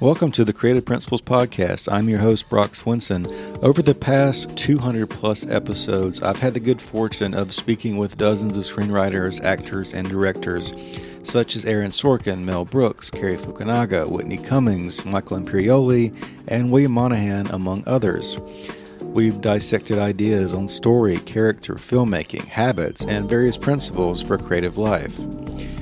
Welcome to the Creative Principles Podcast. I'm your host, Brock Swinson. Over the past 200 plus episodes, I've had the good fortune of speaking with dozens of screenwriters, actors, and directors, such as Aaron Sorkin, Mel Brooks, Cary Fukunaga, Whitney Cummings, Michael Imperioli, and William Monahan, among others. We've dissected ideas on story, character, filmmaking, habits, and various principles for creative life.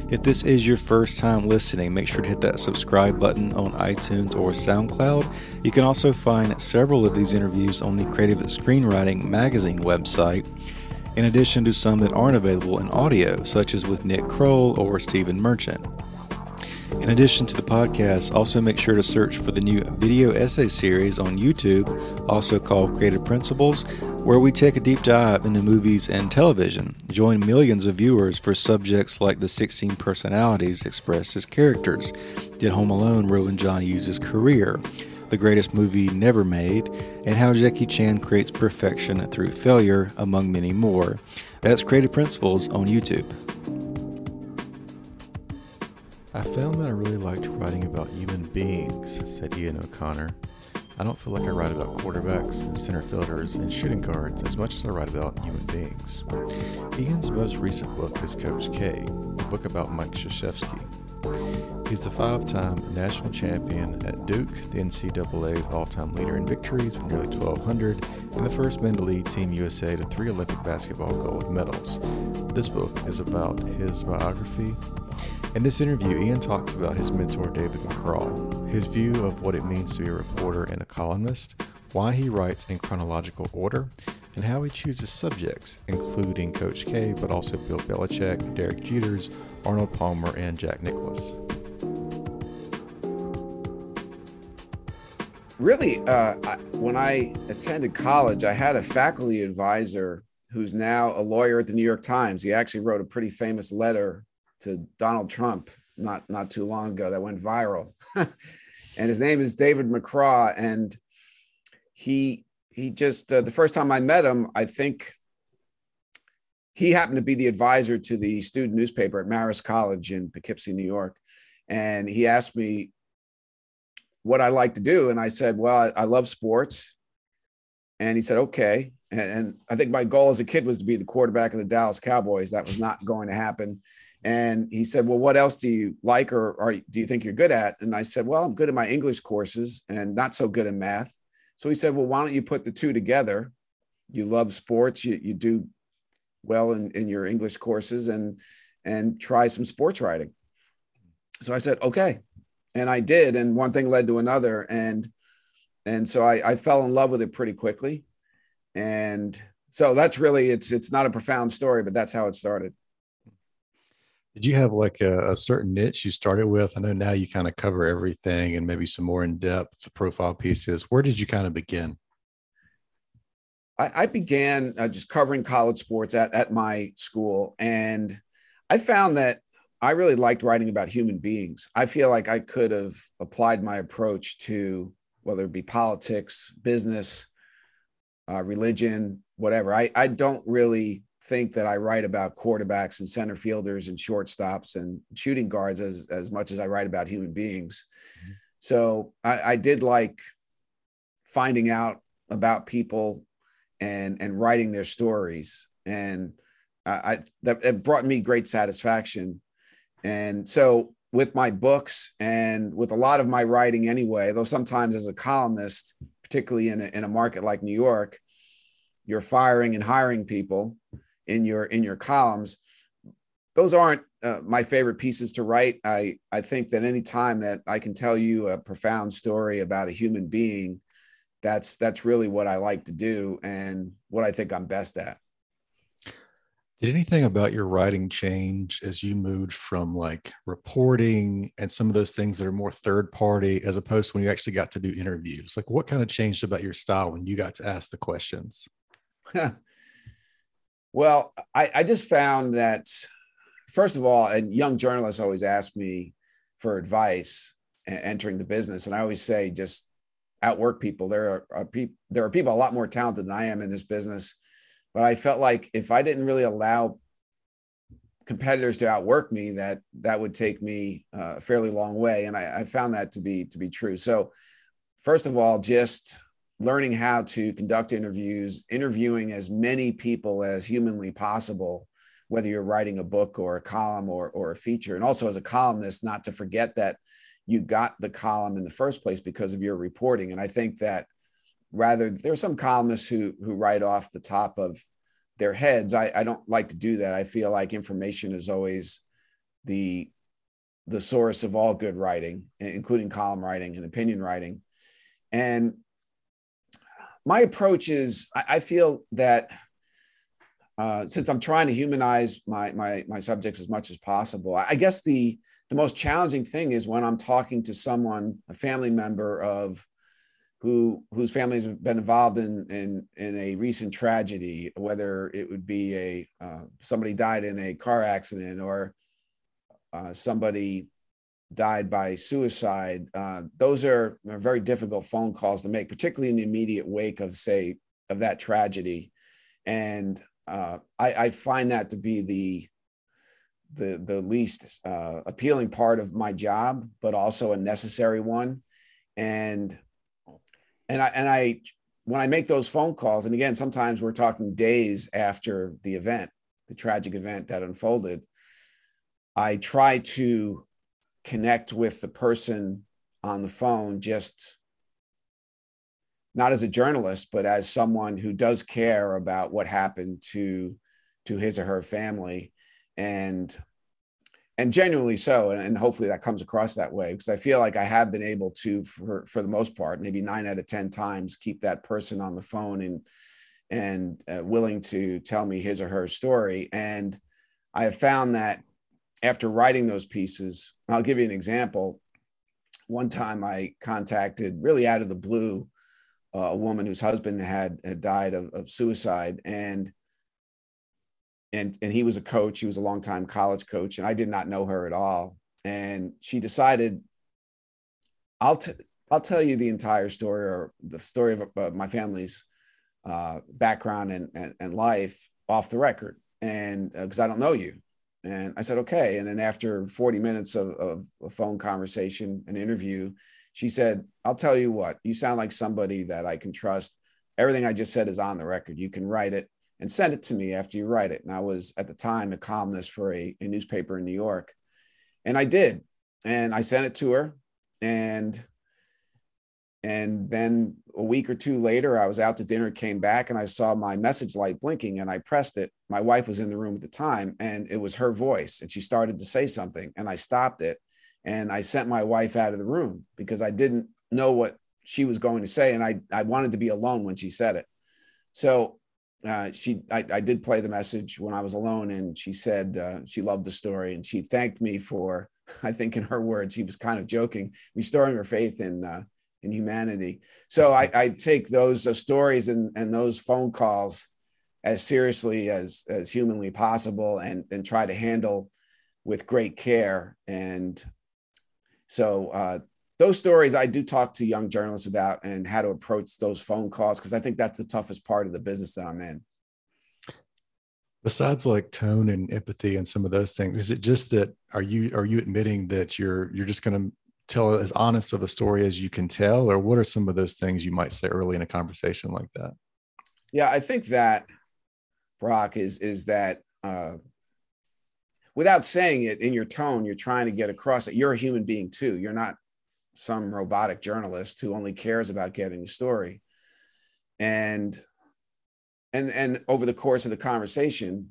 If this is your first time listening, make sure to hit that subscribe button on iTunes or SoundCloud. You can also find several of these interviews on the Creative Screenwriting Magazine website, in addition to some that aren't available in audio, such as with Nick Kroll or Stephen Merchant. In addition to the podcast, also make sure to search for the new video essay series on YouTube, also called Creative Principles, where we take a deep dive into movies and television. Join millions of viewers for subjects like the 16 personalities expressed as characters. Did Home Alone ruin John Hughes' career? The greatest movie never made, and how Jackie Chan creates perfection through failure, among many more. That's Creative Principles on YouTube. I found that I really liked writing about human beings, said Ian O'Connor. I don't feel like I write about quarterbacks, and center fielders, and shooting guards as much as I write about human beings. Ian's most recent book is Coach K, a book about Mike Krzyzewski. He's the five-time national champion at Duke, the NCAA's all-time leader in victories with nearly 1,200, and the first men to lead Team USA to three Olympic basketball gold medals. This book is about his biography. In this interview, Ian talks about his mentor David McCraw, his view of what it means to be a reporter and a columnist, why he writes in chronological order, and how he chooses subjects, including Coach K, but also Bill Belichick, Derek Jeters, Arnold Palmer, and Jack Nicklaus. Really uh, I, when i attended college i had a faculty advisor who's now a lawyer at the new york times. He actually wrote a pretty famous letter to donald trump not not too long ago that went viral. And his name is david mccraw. And he he just uh, the first time i met him i think he happened to be the advisor to the student newspaper at marist college in poughkeepsie new york. And he asked me what I like to do. And I said, well, I, I love sports. And he said, okay. And, and, I think my goal as a kid was to be the quarterback of the Dallas Cowboys. That was not going to happen. And he said, well, what else do you like or, or do you think you're good at? And I said, well, I'm good at my English courses and not so good in math. So he said, well, why don't you put the two together? You love sports, you, you do well in, in your English courses and, and try some sports writing. So I said, okay and I did, and one thing led to another, and and so I, I fell in love with it pretty quickly, and so that's really it's it's not a profound story, but that's how it started. Did you have like a, a certain niche you started with? I know now you kind of cover everything and maybe some more in depth profile pieces. Where did you kind of begin? I, I began uh, just covering college sports at, at my school, and I found that I really liked writing about human beings. I feel like I could have applied my approach to whether it be politics, business, uh, religion, whatever. I, I don't really think that I write about quarterbacks and center fielders and shortstops and shooting guards as, as much as I write about human beings. Mm-hmm. So I, I did like finding out about people and and writing their stories and I, I that it brought me great satisfaction and so with my books and with a lot of my writing anyway, though sometimes as a columnist, particularly in a, in a market like New York, you're firing and hiring people in your in your columns. Those aren't uh, my favorite pieces to write. I I think that any time that I can tell you a profound story about a human being, that's that's really what I like to do and what I think I'm best at. Did anything about your writing change as you moved from like reporting and some of those things that are more third party as opposed to when you actually got to do interviews? Like what kind of changed about your style when you got to ask the questions? well, I, I just found that first of all, and young journalists always ask me for advice entering the business, and I always say just outwork people. There are, are people there are people a lot more talented than I am in this business but I felt like if I didn't really allow competitors to outwork me, that that would take me uh, a fairly long way, and I, I found that to be to be true. So, first of all, just learning how to conduct interviews, interviewing as many people as humanly possible, whether you're writing a book or a column or, or a feature. And also as a columnist, not to forget that you got the column in the first place because of your reporting. And I think that rather there are some columnists who who write off the top of their heads. I, I don't like to do that. I feel like information is always the the source of all good writing including column writing and opinion writing. And my approach is i, I feel that uh, since i'm trying to humanize my, my my subjects as much as possible I, I guess the the most challenging thing is when i'm talking to someone a family member of who whose family has been involved in in in a recent tragedy, whether it would be a uh, somebody died in a car accident or uh, somebody died by suicide. Uh, those are, are very difficult phone calls to make, particularly in the immediate wake of say of that tragedy, and uh, I, I, find that to be the the the least uh, appealing part of my job, but also a necessary one. And and I and I when I make those phone calls, and again, sometimes we're talking days after the event, the tragic event that unfolded, I try to connect with the person on the phone just not as a journalist, but as someone who does care about what happened to to his or her family. And and genuinely so and, hopefully that comes across that way because i feel like i have been able to for for the most part maybe nine out of ten times keep that person on the phone and and uh, willing to tell me his or her story. And i have found that after writing those pieces i'll give you an example. One time i contacted really out of the blue uh, a woman whose husband had, had died of, of suicide and and and he was a coach. He was a longtime college coach, and I did not know her at all. And she decided, I'll t- I'll tell you the entire story or the story of uh, my family's uh, background and, and, and life off the record, and because uh, I don't know you. And I said okay. And then after 40 minutes of, of a phone conversation, an interview, she said, "I'll tell you what. You sound like somebody that I can trust. Everything I just said is on the record. You can write it." And send it to me after you write it. And I was at the time a columnist for a, a newspaper in New York. And I did. And I sent it to her. And and then a week or two later, I was out to dinner, came back, and I saw my message light blinking and I pressed it. My wife was in the room at the time and it was her voice. And she started to say something and I stopped it. And I sent my wife out of the room because I didn't know what she was going to say. And I, I wanted to be alone when she said it. So uh, she I, I, did play the message when I was alone, and she said uh, she loved the story, and she thanked me for I think in her words she was kind of joking, restoring her faith in uh, in humanity. So I, I take those uh, stories and and those phone calls as seriously as as humanly possible, and and try to handle with great care. And so uh, those stories I do talk to young journalists about and how to approach those phone calls because I think that's the toughest part of the business that I'm in. Besides like tone and empathy and some of those things, is it just that are you are you admitting that you're you're just going to tell as honest of a story as you can tell, or what are some of those things you might say early in a conversation like that? Yeah, I think that Brock is is that uh, without saying it in your tone, you're trying to get across that you're a human being too. You're not some robotic journalist who only cares about getting the story. And and and over the course of the conversation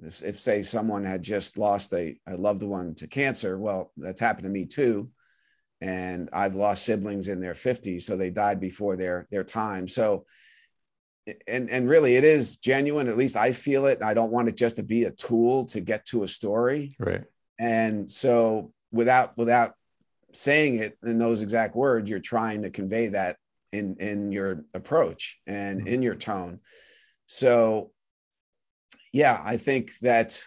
if, if say someone had just lost a, a loved one to cancer well that's happened to me too. And i've lost siblings in their 50s so they died before their their time. So and and really it is genuine. At least i feel it. I don't want it just to be a tool to get to a story. Right. And so without without saying it in those exact words you're trying to convey that in in your approach and mm-hmm. in your tone so yeah i think that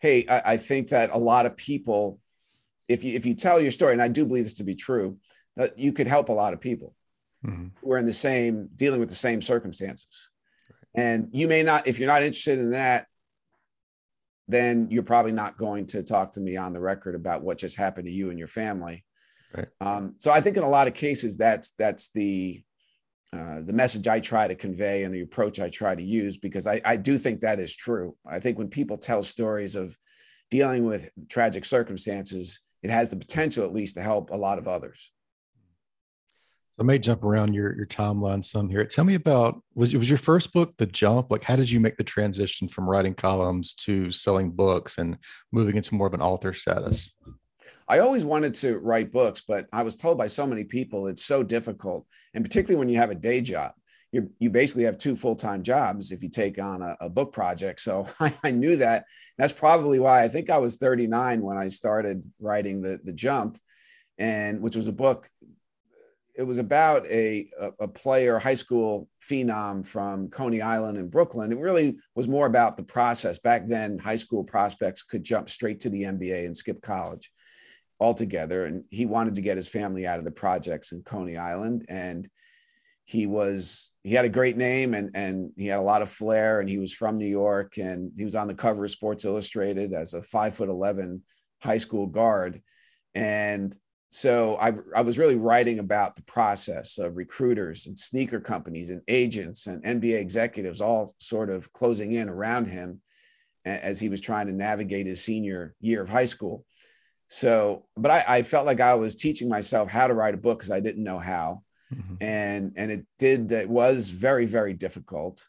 hey I, I think that a lot of people if you if you tell your story and i do believe this to be true that you could help a lot of people mm-hmm. who are in the same dealing with the same circumstances. And you may not, if you're not interested in that, then you're probably not going to talk to me on the record about what just happened to you and your family. Right. Um, so I think in a lot of cases that's that's the uh, the message I try to convey and the approach I try to use because I, I do think that is true. I think when people tell stories of dealing with tragic circumstances, it has the potential at least to help a lot of others. I may jump around your your timeline some here. Tell me about was it was your first book, The Jump? Like, how did you make the transition from writing columns to selling books and moving into more of an author status? I always wanted to write books, but I was told by so many people it's so difficult, and particularly when you have a day job. You, you basically have two full-time jobs if you take on a, a book project so I, I, knew that that's probably why i think i was 39 when i started writing the, the jump and which was a book it was about a, a player, high school phenom from Coney Island in Brooklyn. It really was more about the process. Back then, high school prospects could jump straight to the NBA and skip college altogether. And he wanted to get his family out of the projects in Coney Island. And he was he had a great name and and he had a lot of flair and he was from New York and he was on the cover of Sports Illustrated as a five foot eleven high school guard. And so I, I was really writing about the process of recruiters and sneaker companies and agents and NBA executives all sort of closing in around him as he was trying to navigate his senior year of high school. So, but I, I felt like I was teaching myself how to write a book because I didn't know how. Mm-hmm. And and it did it was very, very difficult.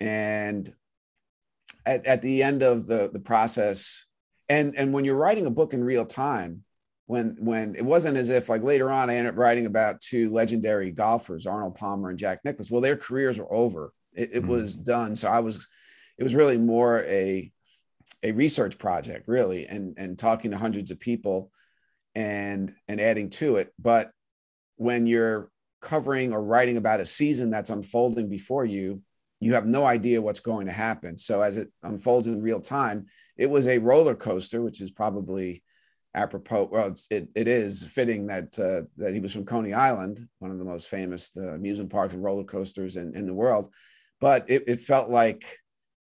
And at, at the end of the, the process, and and when you're writing a book in real time, when when it wasn't as if like later on I ended up writing about two legendary golfers, Arnold Palmer and Jack Nicklaus. Well, their careers were over. It, it mm was done. So I was, it was really more a a research project, really, and and talking to hundreds of people, and and adding to it. But when you're covering or writing about a season that's unfolding before you, you have no idea what's going to happen. So as it unfolds in real time, it was a roller coaster, which is probably apropos well it, it is fitting that uh, that he was from coney island one of the most famous uh, amusement parks and roller coasters in, in the world. But it, it felt like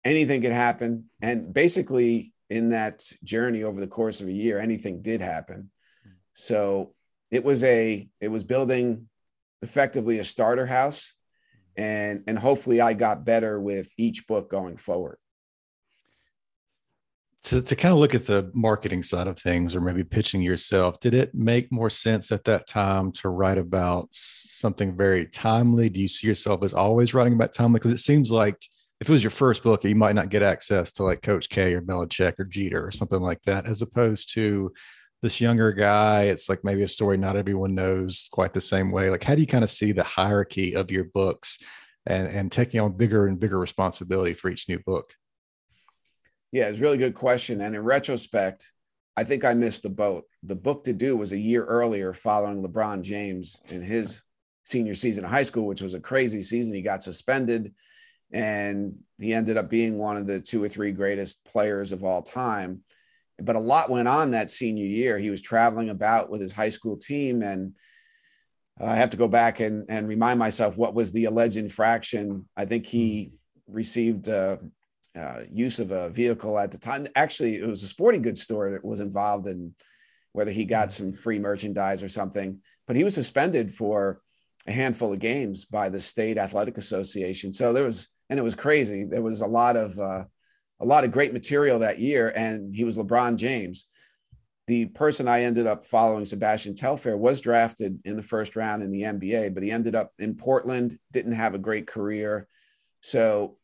anything could happen. And basically in that journey over the course of a year anything did happen. So it was a it was building effectively a starter house. And and hopefully i got better with each book going forward to, to kind of look at the marketing side of things or maybe pitching yourself did it make more sense at that time to write about something very timely? Do you see yourself as always writing about timely? Because it seems like if it was your first book you might not get access to like coach k or belichick or jeter or something like that as opposed to this younger guy. It's like maybe a story not everyone knows quite the same way. Like how do you kind of see the hierarchy of your books and and taking on bigger and bigger responsibility for each new book yeah, it's a really good question. And in retrospect, I think I missed the boat. The book to do was a year earlier following LeBron James in his senior season of high school, which was a crazy season. He got suspended and he ended up being one of the two or three greatest players of all time. But a lot went on that senior year. He was traveling about with his high school team. And I have to go back and, and remind myself what was the alleged infraction. I think he received uh, uh, use of a vehicle at the time. Actually, it was a sporting goods store that was involved in whether he got some free merchandise or something. But he was suspended for a handful of games by the state athletic association. So there was, and it was crazy. There was a lot of uh, a lot of great material that year, and he was LeBron James. The person I ended up following, Sebastian Telfair, was drafted in the first round in the NBA, but he ended up in Portland, didn't have a great career. So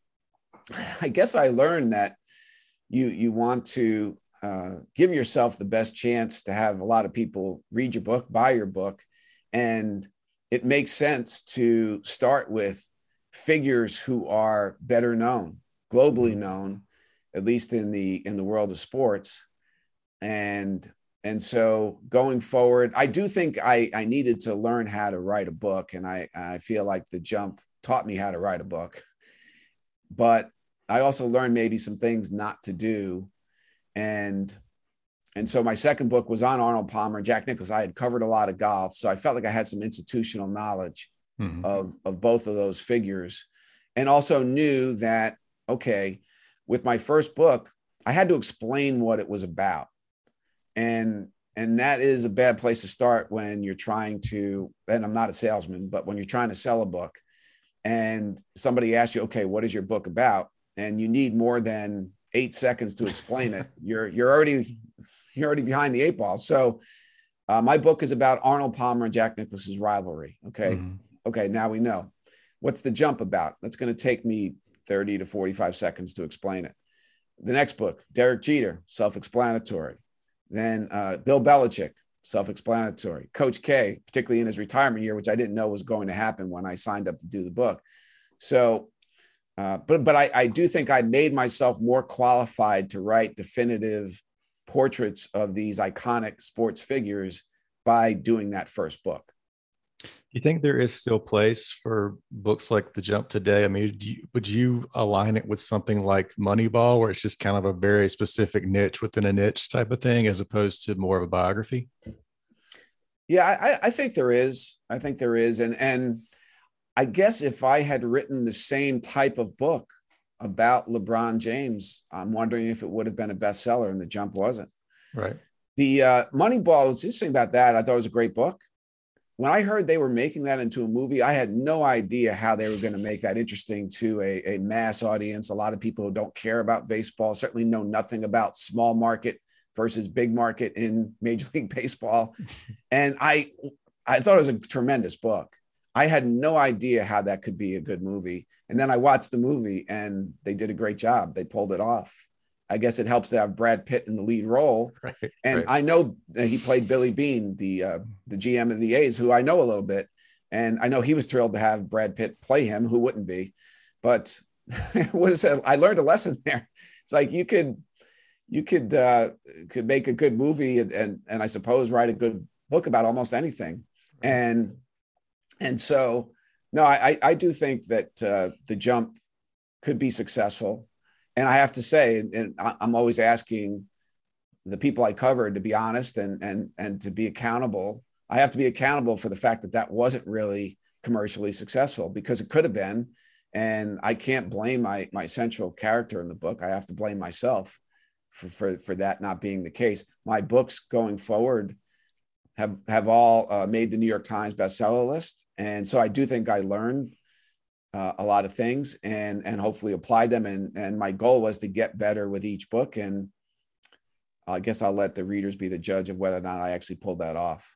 I guess I learned that you you want to uh, give yourself the best chance to have a lot of people read your book, buy your book, and it makes sense to start with figures who are better known, globally known, at least in the in the world of sports. And and so going forward, I do think I, I needed to learn how to write a book. And I, I feel like the jump taught me how to write a book. But I also learned maybe some things not to do. And and so my second book was on Arnold Palmer and Jack Nicklaus. I had covered a lot of golf. So I felt like I had some institutional knowledge mm-hmm. of, of both of those figures. And also knew that, okay, with my first book, I had to explain what it was about and and that is a bad place to start when you're trying to and i'm not a salesman but when you're trying to sell a book and somebody asks you okay what is your book about and you need more than eight seconds to explain it you're you're already you're already behind the eight ball. So uh, my book is about arnold palmer and jack nicklaus's rivalry. Okay. Mm-hmm. okay now we know. What's the jump about? That's going to take me 30 to 45 seconds to explain it. The next book derek jeter self-explanatory. Then uh, Bill Belichick, self explanatory. Coach K, particularly in his retirement year, which I didn't know was going to happen when I signed up to do the book. So, uh, but but I, I do think I made myself more qualified to write definitive portraits of these iconic sports figures by doing that first book Do you think there is still place for books like The Jump today? I mean, you, would you align it with something like Moneyball, where it's just kind of a very specific niche within a niche type of thing, as opposed to more of a biography? Yeah, I, I think there is. I think there is, and and I guess if I had written the same type of book about LeBron James, I'm wondering if it would have been a bestseller, and The Jump wasn't. Right. The uh, Moneyball. What's interesting about that? I thought it was a great book when I heard they were making that into a movie, I had no idea how they were going to make that interesting to a, a, mass audience. A lot of people who don't care about baseball certainly know nothing about small market versus big market in Major League Baseball. And I, I thought it was a tremendous book. I had no idea how that could be a good movie. And then I watched the movie and they did a great job. They pulled it off. I guess it helps to have Brad Pitt in the lead role. Right, and right. I know he played Billy Beane, the uh, the GM of the A's, who I know a little bit, and I know he was thrilled to have Brad Pitt play him. Who wouldn't be? But it was a, I learned a lesson there. It's like you could you could uh, could make a good movie and, and and I suppose write a good book about almost anything. And and so no, I I do think that uh, the jump could be successful and I have to say, and I'm always asking the people I cover to be honest and and and to be accountable. I have to be accountable for the fact that that wasn't really commercially successful because it could have been, and I can't blame my my central character in the book. I have to blame myself for for, for that not being the case. My books going forward have have all uh, made the New York Times bestseller list, and so I do think I learned uh, a lot of things and and hopefully applied them and and my goal was to get better with each book and I guess I'll let the readers be the judge of whether or not I actually pulled that off.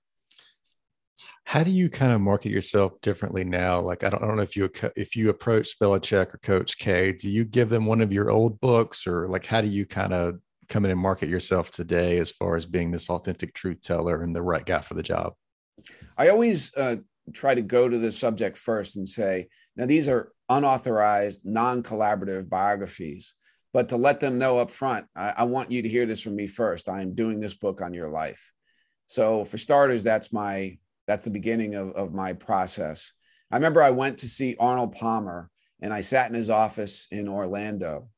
How do you kind of market yourself differently now? Like I don't, I don't know if you if you approach Belichick or Coach K, do you give them one of your old books or like how do you kind of come in and market yourself today as far as being this authentic truth teller and the right guy for the job? I always uh, try to go to the subject first and say, now, these are unauthorized, non collaborative biographies, but to let them know up front, I, I, want you to hear this from me first. I am doing this book on your life. So, for starters, that's my that's the beginning of, of my process. I remember I went to see Arnold Palmer and I sat in his office in Orlando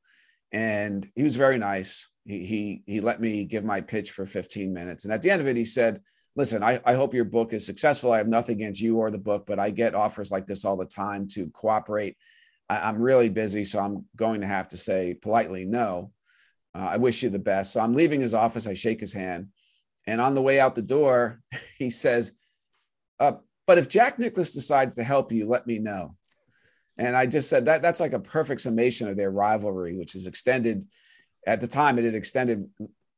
and he was very nice. He, he, let me give my pitch for 15 minutes. And at the end of it, he said, listen, I, I hope your book is successful. I have nothing against you or the book, but I get offers like this all the time to cooperate. I, am really busy, so I'm going to have to say politely no. Uh, I wish you the best. So I'm leaving his office. I shake his hand. And on the way out the door, he says, uh, But if Jack Nicklaus decides to help you, let me know. And I just said that that's like a perfect summation of their rivalry, which is extended at the time, it had extended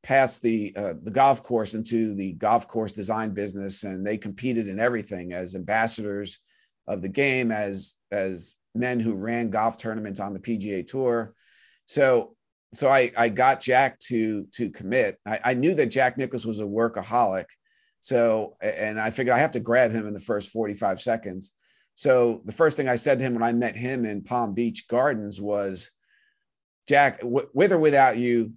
past the uh, the golf course into the golf course design business, and they competed in everything as ambassadors of the game, as as men who ran golf tournaments on the PGA Tour. So so I I got Jack to to commit. I, I knew that Jack Nicklaus was a workaholic, so and I figured I have to grab him in the first forty five seconds. So the first thing I said to him when I met him in Palm Beach Gardens was, Jack, w- with or without you,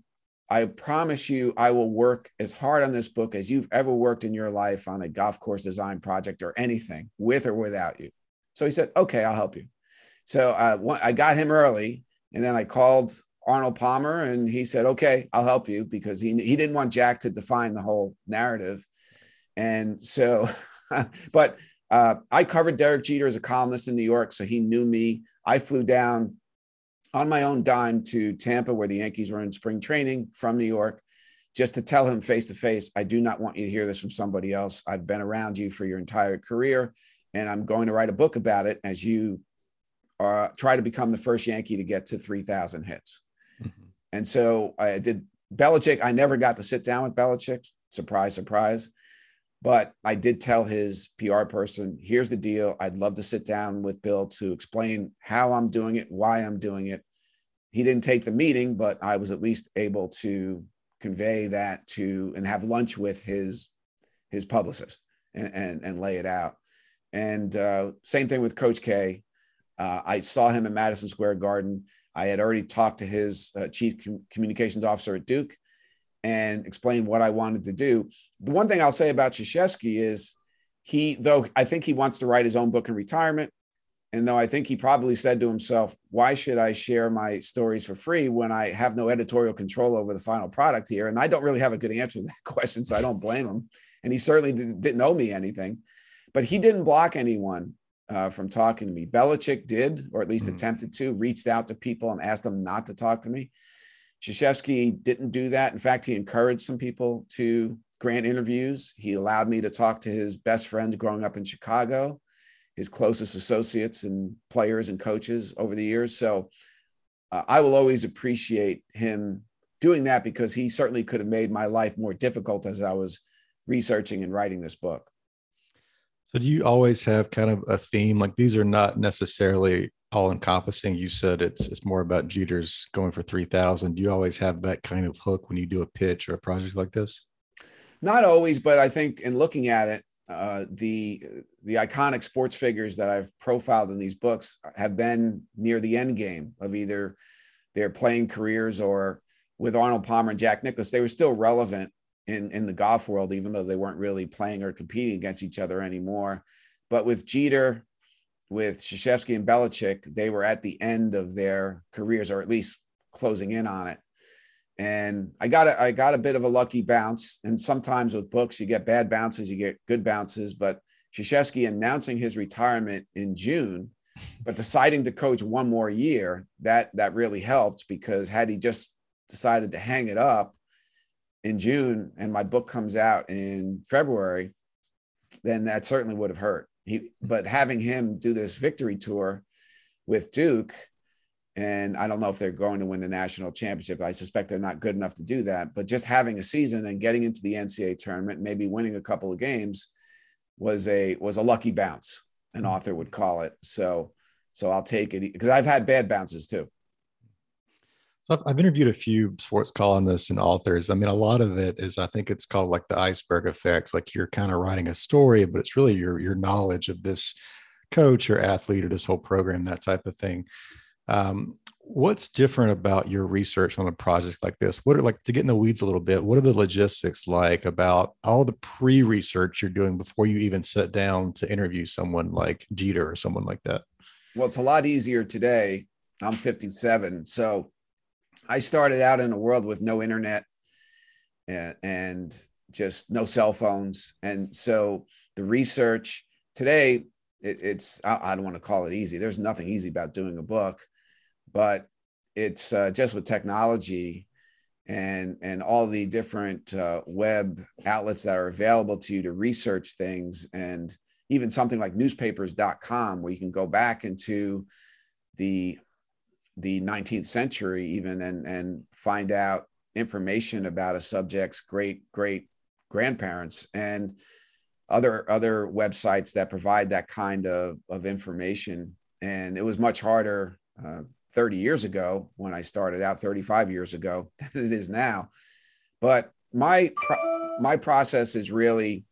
I promise you, I will work as hard on this book as you've ever worked in your life on a golf course design project or anything, with or without you. So he said, Okay, I'll help you. So uh, I got him early, and then I called Arnold Palmer, and he said, "Okay, I'll help you," because he he didn't want Jack to define the whole narrative. And so, but uh, I covered Derek Jeter as a columnist in New York, so he knew me. I flew down on my own dime to Tampa, where the Yankees were in spring training from New York, just to tell him face to face, I do not want you to hear this from somebody else. I've been around you for your entire career, and I'm going to write a book about it as you uh, try to become the first Yankee to get to 3,000 hits. Mm-hmm. And so I did Belichick. I never got to sit down with Belichick. Surprise, surprise. But I did tell his PR person, here's the deal. I'd love to sit down with Bill to explain how I'm doing it, why I'm doing it. He didn't take the meeting, but I was at least able to convey that to and have lunch with his his publicist and and, and lay it out. And uh, same thing with Coach K. Uh, I saw him in Madison Square Garden. I had already talked to his uh, chief com- communications officer at Duke and explain what I wanted to do. The one thing I'll say about Krzyzewski is he, though I think he wants to write his own book in retirement, and though I think he probably said to himself, why should I share my stories for free when I have no editorial control over the final product here? And I don't really have a good answer to that question, so I don't blame him. And he certainly didn't, didn't owe me anything, but he didn't block anyone uh, from talking to me. Belichick did, or at least mm-hmm. attempted to, reached out to people and asked them not to talk to me. Krzyzewski didn't do that. In fact, he encouraged some people to grant interviews. He allowed me to talk to his best friends growing up in Chicago, his closest associates and players and coaches over the years. So uh, I will always appreciate him doing that because he certainly could have made my life more difficult as I was researching and writing this book. So do you always have kind of a theme? Like these are not necessarily all encompassing. You said it's it's more about Jeter's going for three thousand. Do you always have that kind of hook when you do a pitch or a project like this? Not always, but I think in looking at it, uh, the the iconic sports figures that I've profiled in these books have been near the end game of either their playing careers or with Arnold Palmer and Jack Nicklaus, they were still relevant in in the golf world, even though they weren't really playing or competing against each other anymore. But with Jeter, with Krzyzewski and Belichick, they were at the end of their careers, or at least closing in on it. And I got a, I got a bit of a lucky bounce. And sometimes with books, you get bad bounces, you get good bounces. But Krzyzewski announcing his retirement in June, but deciding to coach one more year, that that really helped because had he just decided to hang it up, in June and my book comes out in February, then that certainly would have hurt. He, but having him do this victory tour with Duke, and I don't know if they're going to win the national championship. I suspect they're not good enough to do that. But just having a season and getting into the NCAA tournament, maybe winning a couple of games, was a was a lucky bounce. An mm-hmm. author would call it. So, so I'll take it because I've had bad bounces too. So I've interviewed a few sports columnists and authors. I mean, a lot of it is I think it's called like the iceberg effects. Like you're kind of writing a story, but it's really your your knowledge of this coach or athlete or this whole program, that type of thing. Um, what's different about your research on a project like this? What are like to get in the weeds a little bit? What are the logistics like about all the pre-research you're doing before you even sit down to interview someone like Jeter or someone like that? Well, it's a lot easier today. I'm 57, so I started out in a world with no internet and, just no cell phones. And so the research today, it, it's, I, I, don't want to call it easy. There's nothing easy about doing a book, but it's uh, just with technology and, and all the different uh, web outlets that are available to you to research things and even something like newspapers.com where you can go back into the the 19th century even and and find out information about a subject's great great grandparents and other other websites that provide that kind of, of information. And it was much harder uh, 30 years ago when i started out 35 years ago than it is now. But my my process is really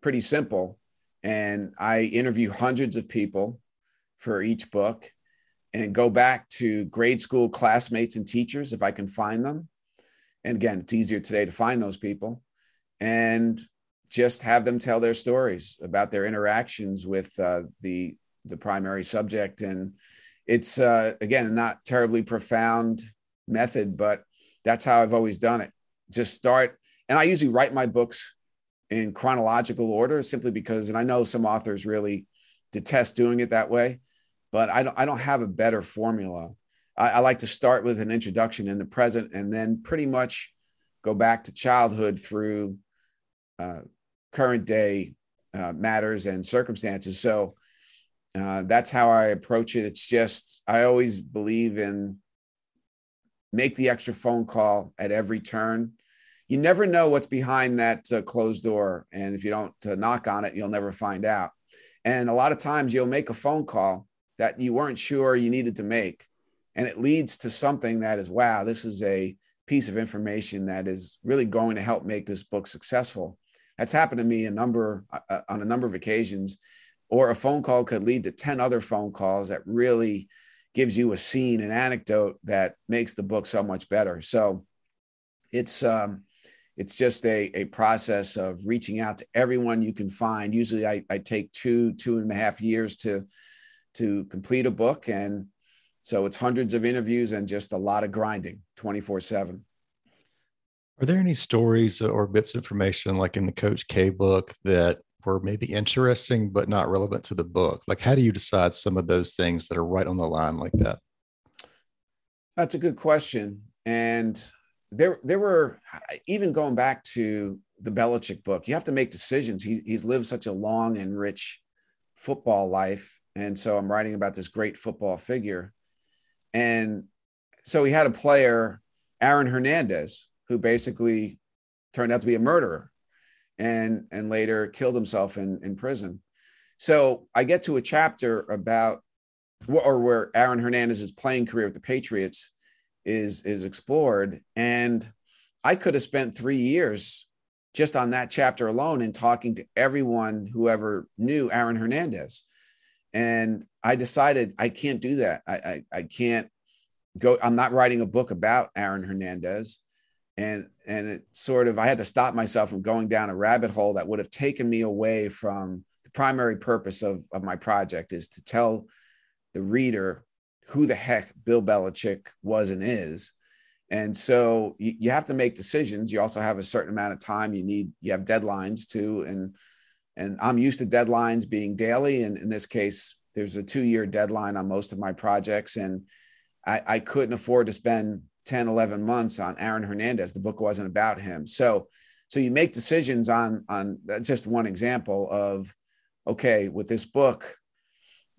pretty simple. And I interview hundreds of people for each book and go back to grade school classmates and teachers if I can find them. And again, it's easier today to find those people and just have them tell their stories about their interactions with uh, the the primary subject. And it's uh, again not terribly profound method, but that's how I've always done it. Just start, and I usually write my books in chronological order simply because, and I know some authors really detest doing it that way, but I don't, I don't have a better formula. I, I like to start with an introduction in the present and then pretty much go back to childhood through uh, current day uh, matters and circumstances. So uh, that's how I approach it. It's just, I always believe in make the extra phone call at every turn you never know what's behind that uh, closed door. And if you don't uh, knock on it, you'll never find out. And a lot of times you'll make a phone call that you weren't sure you needed to make. And it leads to something that is, wow, this is a piece of information that is really going to help make this book successful. That's happened to me a number uh, uh on a number of occasions. Or a phone call could lead to 10 other phone calls that really gives you a scene, an anecdote that makes the book so much better. So it's um, it's just a, a process of reaching out to everyone you can find. Usually I, I take two, two and a half years to, to complete a book. And so it's hundreds of interviews and just a lot of grinding 24 seven. Are there any stories or bits of information like in the Coach K book that were maybe interesting but not relevant to the book? Like, how do you decide some of those things that are right on the line like that? That's a good question. And there there were even going back to the Belichick book, you have to make decisions. He, he's lived such a long and rich football life. And so I'm writing about this great football figure. And so he had a player, Aaron Hernandez, who basically turned out to be a murderer and, and later killed himself in, in prison. So I get to a chapter about, or where Aaron Hernandez's playing career with the Patriots is is explored and i could have spent three years just on that chapter alone and talking to everyone who ever knew aaron hernandez and i decided i can't do that i i, I can't go i'm not writing a book about aaron hernandez and and it sort of i had to stop myself from going down a rabbit hole that would have taken me away from the primary purpose of of my project is to tell the reader who the heck Bill Belichick was and is. And so you, you have to make decisions. You also have a certain amount of time. You need you have deadlines too. And and I'm used to deadlines being daily. And in this case, there's a two-year deadline on most of my projects. And I, I couldn't afford to spend 10, 11 months on Aaron Hernandez. The book wasn't about him. So so you make decisions on on that's just one example of okay, with this book,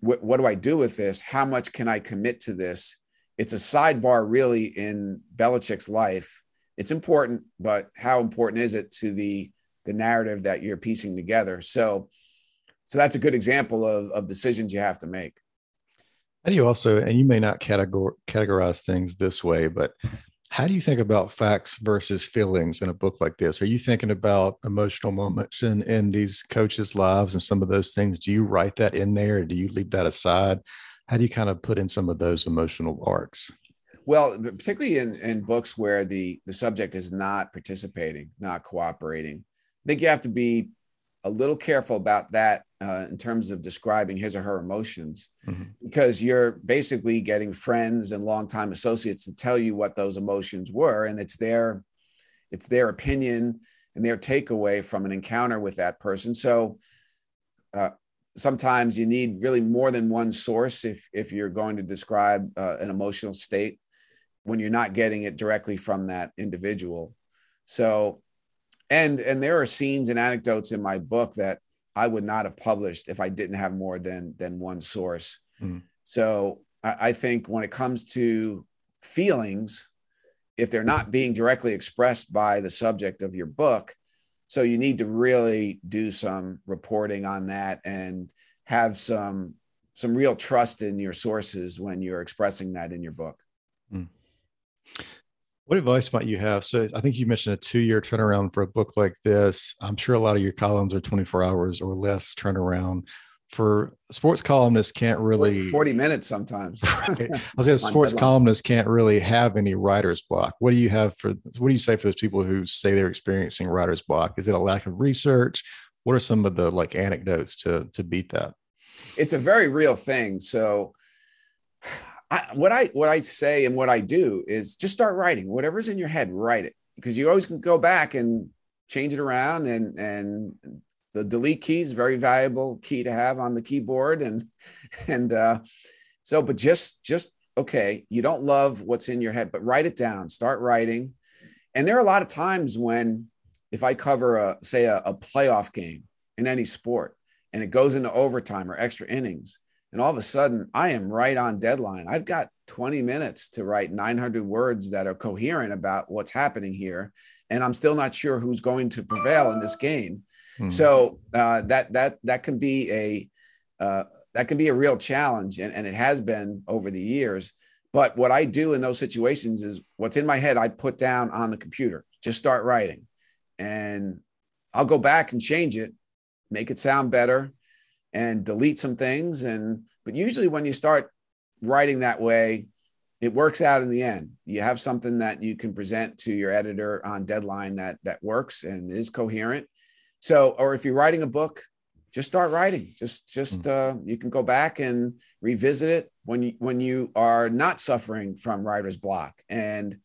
what, what do I do with this? How much can I commit to this? It's a sidebar, really, in Belichick's life. It's important, but how important is it to the the narrative that you're piecing together? So, so that's a good example of, of decisions you have to make. How do you also, and you may not categor- categorize things this way, but how do you think about facts versus feelings in a book like this? Are you thinking about emotional moments in, in these coaches' lives and some of those things? Do you write that in there? Or do you leave that aside? How do you kind of put in some of those emotional arcs? Well, particularly in, in books where the, the subject is not participating, not cooperating, I think you have to be a little careful about that uh, in terms of describing his or her emotions mm-hmm. because you're basically getting friends and longtime associates to tell you what those emotions were and it's their it's their opinion and their takeaway from an encounter with that person so uh, sometimes you need really more than one source if if you're going to describe uh, an emotional state when you're not getting it directly from that individual so and and there are scenes and anecdotes in my book that I would not have published if I didn't have more than than one source. Mm. So I, I think when it comes to feelings, if they're not being directly expressed by the subject of your book, so you need to really do some reporting on that and have some some real trust in your sources when you're expressing that in your book. Mm. What advice might you have? So I think you mentioned a two-year turnaround for a book like this. I'm sure a lot of your columns are 24 hours or less turnaround. For sports columnists, can't really 40 minutes sometimes. right. I was saying sports columnists can't really have any writer's block. What do you have for? What do you say for those people who say they're experiencing writer's block? Is it a lack of research? What are some of the like anecdotes to to beat that? It's a very real thing. So I, what I what I say and what I do is just start writing. Whatever's in your head. Write it. Because you always can go back and change it around and and the delete key is very valuable key to have on the keyboard and and uh, so but just just okay you don't love what's in your head but write it down. Start writing. And there are a lot of times when if i cover a say a, a playoff game in any sport and it goes into overtime or extra innings and all of a sudden, I am right on deadline. I've got 20 minutes to write 900 words that are coherent about what's happening here. And I'm still not sure who's going to prevail in this game. Mm-hmm. So uh, that that that can be a uh, that can be a real challenge, and, and it has been over the years. But what I do in those situations is what's in my head, I put down on the computer. Just start writing, and I'll go back and change it, make it sound better, and delete some things. And but usually when you start writing that way it works out in the end. You have something that you can present to your editor on deadline that that works and is coherent. So or if you're writing a book just start writing. Just just hmm. uh, you can go back and revisit it when you when you are not suffering from writer's block. And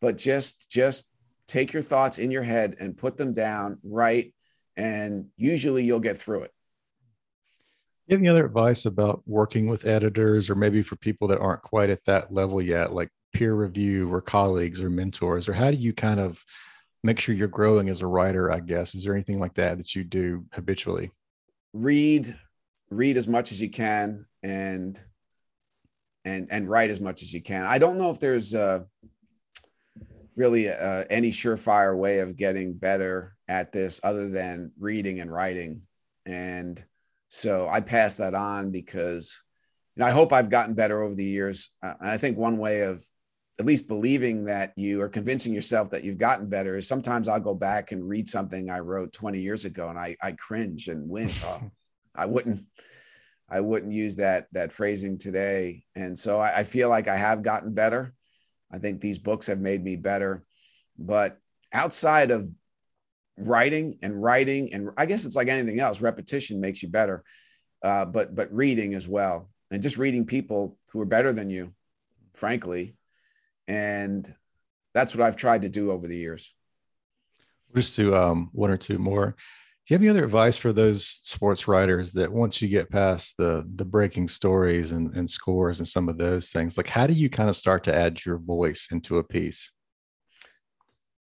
but just just take your thoughts in your head and put them down write and usually you'll get through it any other advice about working with editors or maybe for people that aren't quite at that level yet, like peer review or colleagues or mentors? Or how do you kind of make sure you're growing as a writer, I guess? Is there anything like that that you do habitually? Read, read as much as you can and and and write as much as you can. I don't know if there's uh really uh, any surefire way of getting better at this other than reading and writing and so I pass that on because you know, I hope I've gotten better over the years. Uh, and I think one way of at least believing that you are convincing yourself that you've gotten better is sometimes I'll go back and read something I wrote 20 years ago and I, I cringe and wince. oh, I wouldn't, I wouldn't use that, that phrasing today. And so I, I feel like I have gotten better. I think these books have made me better, but outside of writing and writing and i guess it's like anything else repetition makes you better uh, but but reading as well and just reading people who are better than you frankly. And that's what i've tried to do over the years. Just to um, one or two more. Do you have any other advice for those sports writers that once you get past the the breaking stories and, and scores and some of those things like how do you kind of start to add your voice into a piece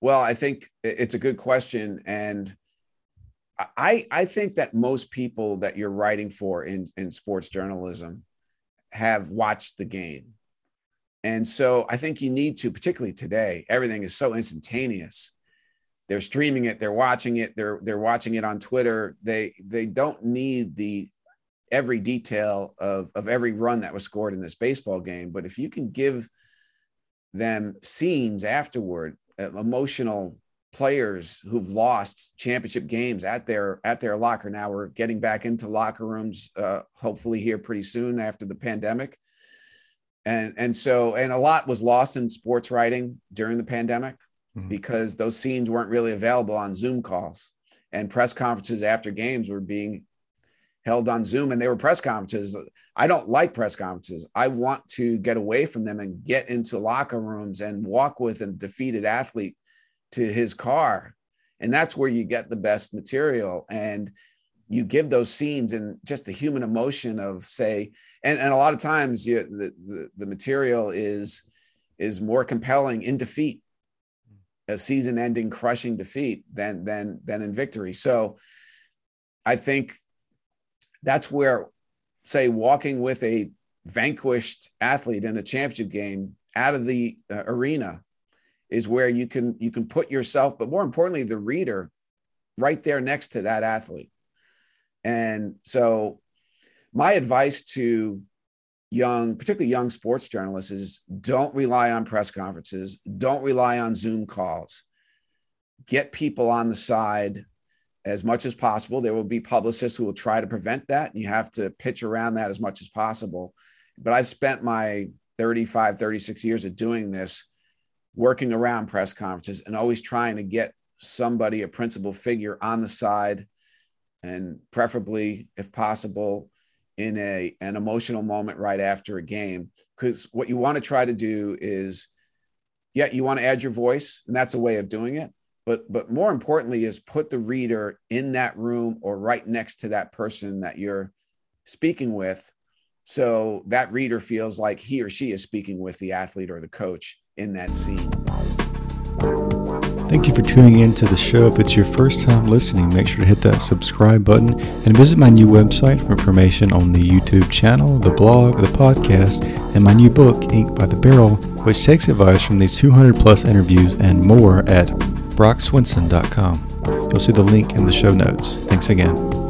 well, I think it's a good question, and I I think that most people that you're writing for in in sports journalism have watched the game, and so I think you need to, particularly today, everything is so instantaneous. They're streaming it, they're watching it, they're they're watching it on Twitter. They they don't need the every detail of of every run that was scored in this baseball game, but if you can give them scenes afterward emotional players who've lost championship games at their at their locker. Now we're getting back into locker rooms, uh, hopefully here pretty soon after the pandemic. And and so and a lot was lost in sports writing during the pandemic mm-hmm. because those scenes weren't really available on Zoom calls and press conferences after games were being held on Zoom and they were press conferences. I don't like press conferences. I want to get away from them and get into locker rooms and walk with a defeated athlete to his car. And that's where you get the best material. And you give those scenes and just the human emotion of say, and, and a lot of times you, the, the, the material is is more compelling in defeat, a season ending crushing defeat than than than in victory. So I think that's where, say, walking with a vanquished athlete in a championship game out of the uh, arena is where you can you can put yourself, but more importantly, the reader right there next to that athlete. And so, my advice to young, particularly young sports journalists, is don't rely on press conferences, don't rely on Zoom calls. Get people on the side as much as possible. There will be publicists who will try to prevent that, and you have to pitch around that as much as possible. But I've spent my 35, 36 years of doing this, working around press conferences and always trying to get somebody, a principal figure on the side, and preferably, if possible, in a an emotional moment right after a game because what you want to try to do is yeah you want to add your voice and that's a way of doing it but but more importantly is put the reader in that room or right next to that person that you're speaking with so that reader feels like he or she is speaking with the athlete or the coach in that scene Thank you for tuning in to the show. If it's your first time listening, make sure to hit that subscribe button and visit my new website for information on the YouTube channel, the blog, the podcast, and my new book, Ink by the Barrel, which takes advice from these 200 plus interviews and more at brockswinson.com. You'll see the link in the show notes. Thanks again.